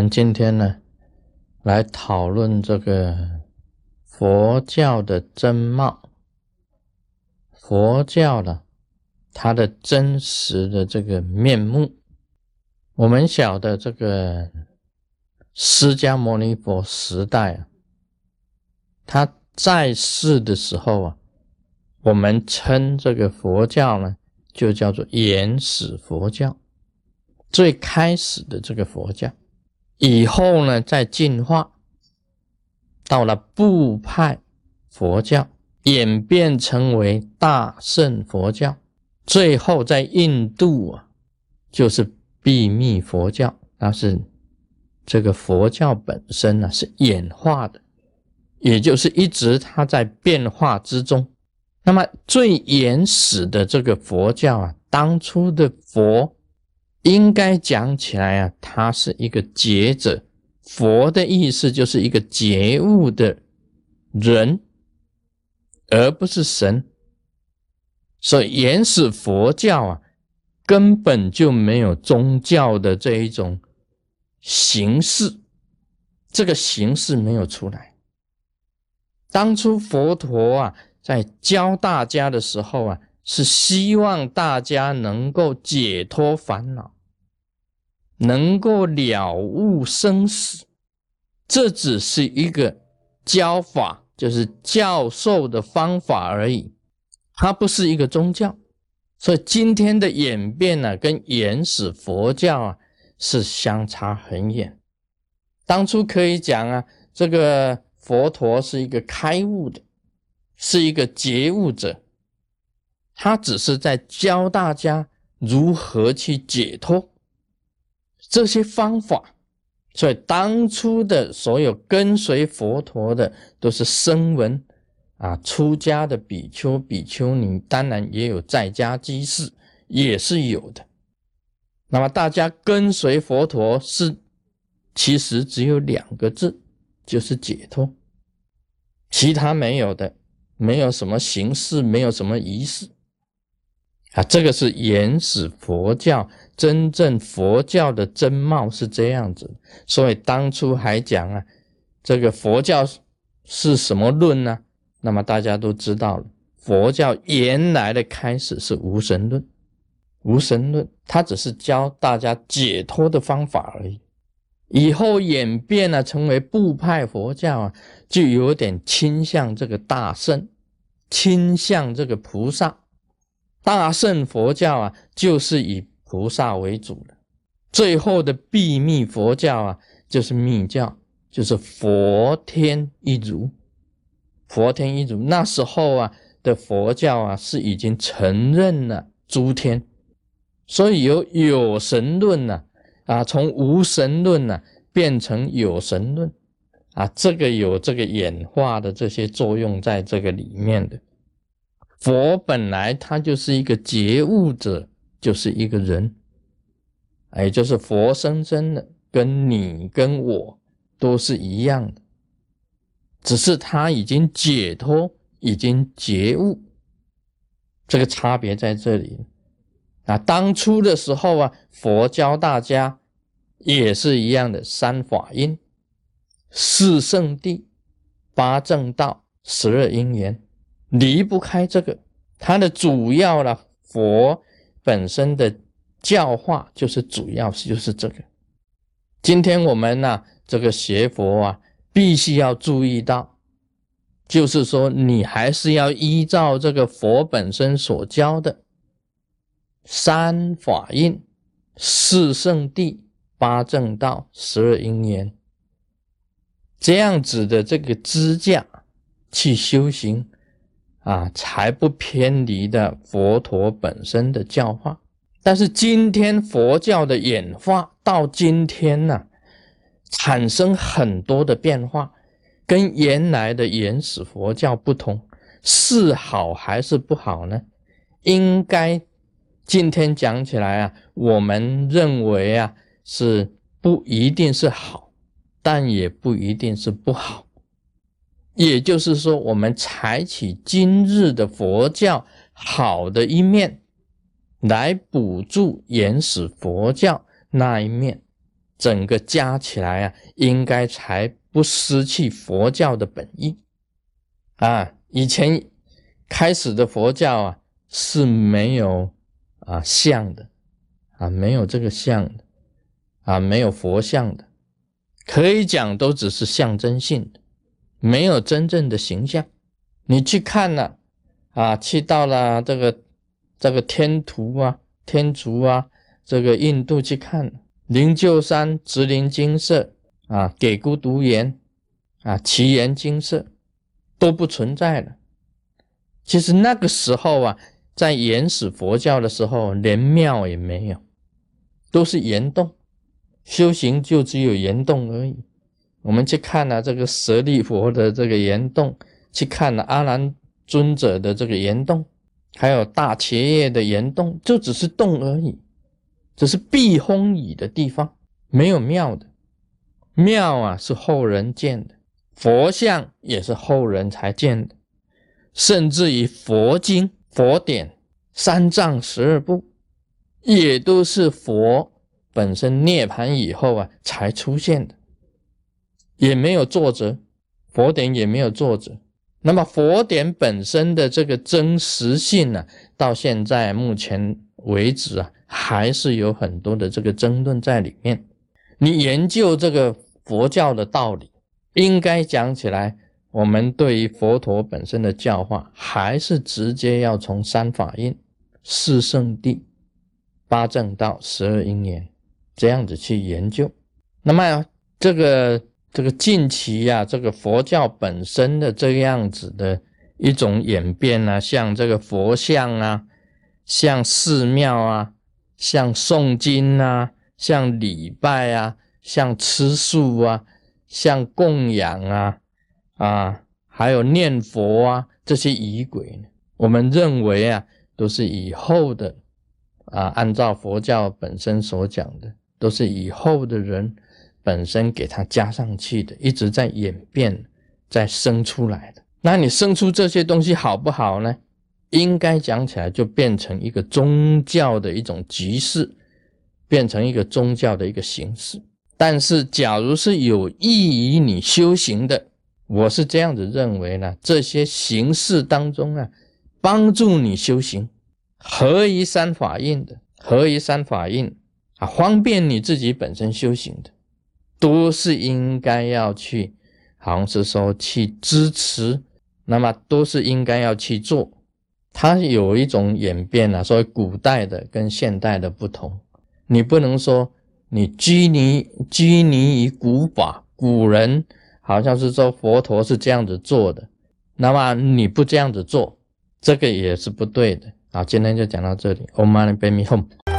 们今天呢，来讨论这个佛教的真貌，佛教的它的真实的这个面目。我们晓得这个释迦牟尼佛时代啊，他在世的时候啊，我们称这个佛教呢，就叫做原始佛教，最开始的这个佛教。以后呢，再进化到了部派佛教，演变成为大乘佛教，最后在印度啊，就是秘密佛教。但是这个佛教本身呢是演化的，也就是一直它在变化之中。那么最原始的这个佛教啊，当初的佛。应该讲起来啊，他是一个觉者，佛的意思就是一个觉悟的人，而不是神。所以原始佛教啊，根本就没有宗教的这一种形式，这个形式没有出来。当初佛陀啊，在教大家的时候啊。是希望大家能够解脱烦恼，能够了悟生死。这只是一个教法，就是教授的方法而已，它不是一个宗教。所以今天的演变呢，跟原始佛教啊是相差很远。当初可以讲啊，这个佛陀是一个开悟的，是一个觉悟者。他只是在教大家如何去解脱这些方法，所以当初的所有跟随佛陀的都是声闻啊，出家的比丘、比丘尼，当然也有在家居士，也是有的。那么大家跟随佛陀是，其实只有两个字，就是解脱，其他没有的，没有什么形式，没有什么仪式。啊，这个是原始佛教真正佛教的真貌是这样子，所以当初还讲啊，这个佛教是什么论呢？那么大家都知道了，佛教原来的开始是无神论，无神论，它只是教大家解脱的方法而已。以后演变呢成为部派佛教啊，就有点倾向这个大圣，倾向这个菩萨。大乘佛教啊，就是以菩萨为主的；最后的秘密佛教啊，就是密教，就是佛天一族。佛天一族，那时候啊的佛教啊，是已经承认了诸天，所以有有神论呢，啊，从无神论呢变成有神论，啊，这个有这个演化的这些作用在这个里面的。佛本来他就是一个觉悟者，就是一个人，也就是佛生生的，跟你跟我都是一样的，只是他已经解脱，已经觉悟，这个差别在这里。啊，当初的时候啊，佛教大家也是一样的，三法印、四圣谛、八正道、十二因缘。离不开这个，它的主要呢，佛本身的教化就是主要就是这个。今天我们呢，这个学佛啊，必须要注意到，就是说你还是要依照这个佛本身所教的三法印、四圣谛、八正道、十二因缘这样子的这个支架去修行。啊，才不偏离的佛陀本身的教化。但是今天佛教的演化到今天呢，产生很多的变化，跟原来的原始佛教不同，是好还是不好呢？应该今天讲起来啊，我们认为啊，是不一定是好，但也不一定是不好。也就是说，我们采取今日的佛教好的一面，来补助原始佛教那一面，整个加起来啊，应该才不失去佛教的本意啊。以前开始的佛教啊是没有啊像的啊，没有这个像的啊，没有佛像的，可以讲都只是象征性的，没有真正的形象。你去看了啊，去到了这个这个天图啊、天竺啊，这个印度去看。灵鹫山直林金色啊，给孤独岩啊，奇岩金色都不存在了。其实那个时候啊，在原始佛教的时候，连庙也没有，都是岩洞，修行就只有岩洞而已。我们去看了这个舍利佛的这个岩洞，去看了阿难尊者的这个岩洞，还有大伽叶的岩洞，就只是洞而已。只是避风雨的地方，没有庙的。庙啊，是后人建的；佛像也是后人才建的。甚至于佛经、佛典、三藏十二部，也都是佛本身涅槃以后啊才出现的，也没有作者，佛典也没有作者。那么佛典本身的这个真实性呢，到现在目前为止啊。还是有很多的这个争论在里面。你研究这个佛教的道理，应该讲起来，我们对于佛陀本身的教化，还是直接要从三法印、四圣谛、八正道、十二因缘这样子去研究。那么这个这个近期呀，这个佛教本身的这样子的一种演变啊，像这个佛像啊，像寺庙啊。像诵经啊，像礼拜啊，像吃素啊，像供养啊，啊，还有念佛啊，这些仪轨，我们认为啊，都是以后的啊，按照佛教本身所讲的，都是以后的人本身给它加上去的，一直在演变，在生出来的。那你生出这些东西好不好呢？应该讲起来，就变成一个宗教的一种集市，变成一个宗教的一个形式。但是，假如是有益于你修行的，我是这样子认为呢。这些形式当中啊，帮助你修行，合一三法印的，合一三法印啊，方便你自己本身修行的，都是应该要去，好像是说去支持，那么都是应该要去做。它有一种演变啊，所以古代的跟现代的不同，你不能说你拘泥拘泥于古法，古人好像是说佛陀是这样子做的，那么你不这样子做，这个也是不对的。好，今天就讲到这里，Om Mani Padme Hum。